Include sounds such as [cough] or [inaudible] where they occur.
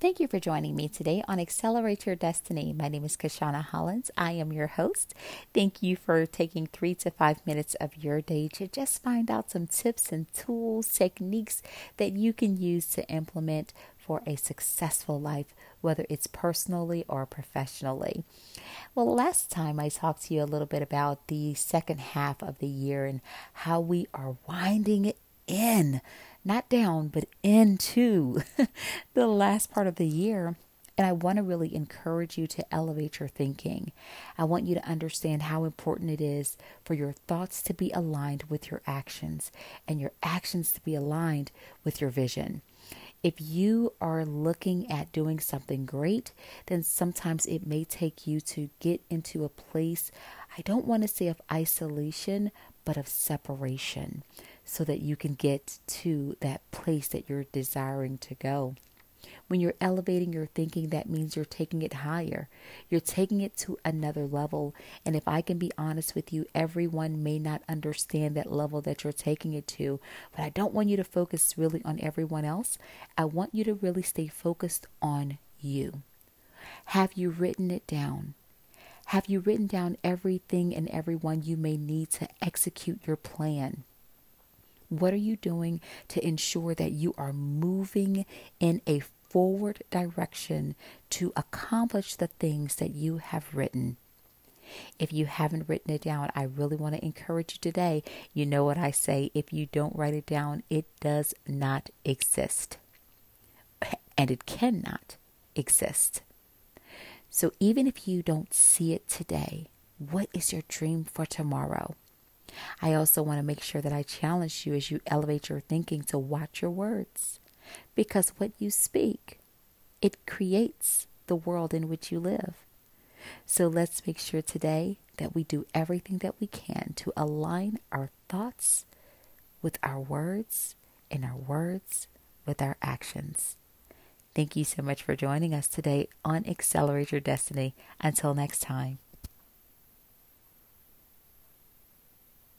Thank you for joining me today on Accelerate Your Destiny. My name is Kashana Hollins. I am your host. Thank you for taking three to five minutes of your day to just find out some tips and tools, techniques that you can use to implement for a successful life, whether it's personally or professionally. Well, last time I talked to you a little bit about the second half of the year and how we are winding it in not down, but into [laughs] the last part of the year. And I want to really encourage you to elevate your thinking. I want you to understand how important it is for your thoughts to be aligned with your actions and your actions to be aligned with your vision. If you are looking at doing something great, then sometimes it may take you to get into a place, I don't want to say of isolation, but of separation so that you can get to that place that you're desiring to go. When you're elevating your thinking, that means you're taking it higher. You're taking it to another level. And if I can be honest with you, everyone may not understand that level that you're taking it to. But I don't want you to focus really on everyone else. I want you to really stay focused on you. Have you written it down? Have you written down everything and everyone you may need to execute your plan? What are you doing to ensure that you are moving in a forward direction to accomplish the things that you have written? If you haven't written it down, I really want to encourage you today. You know what I say if you don't write it down, it does not exist. And it cannot exist. So even if you don't see it today, what is your dream for tomorrow? I also want to make sure that I challenge you as you elevate your thinking to watch your words. Because what you speak, it creates the world in which you live. So let's make sure today that we do everything that we can to align our thoughts with our words and our words with our actions. Thank you so much for joining us today on Accelerate Your Destiny. Until next time.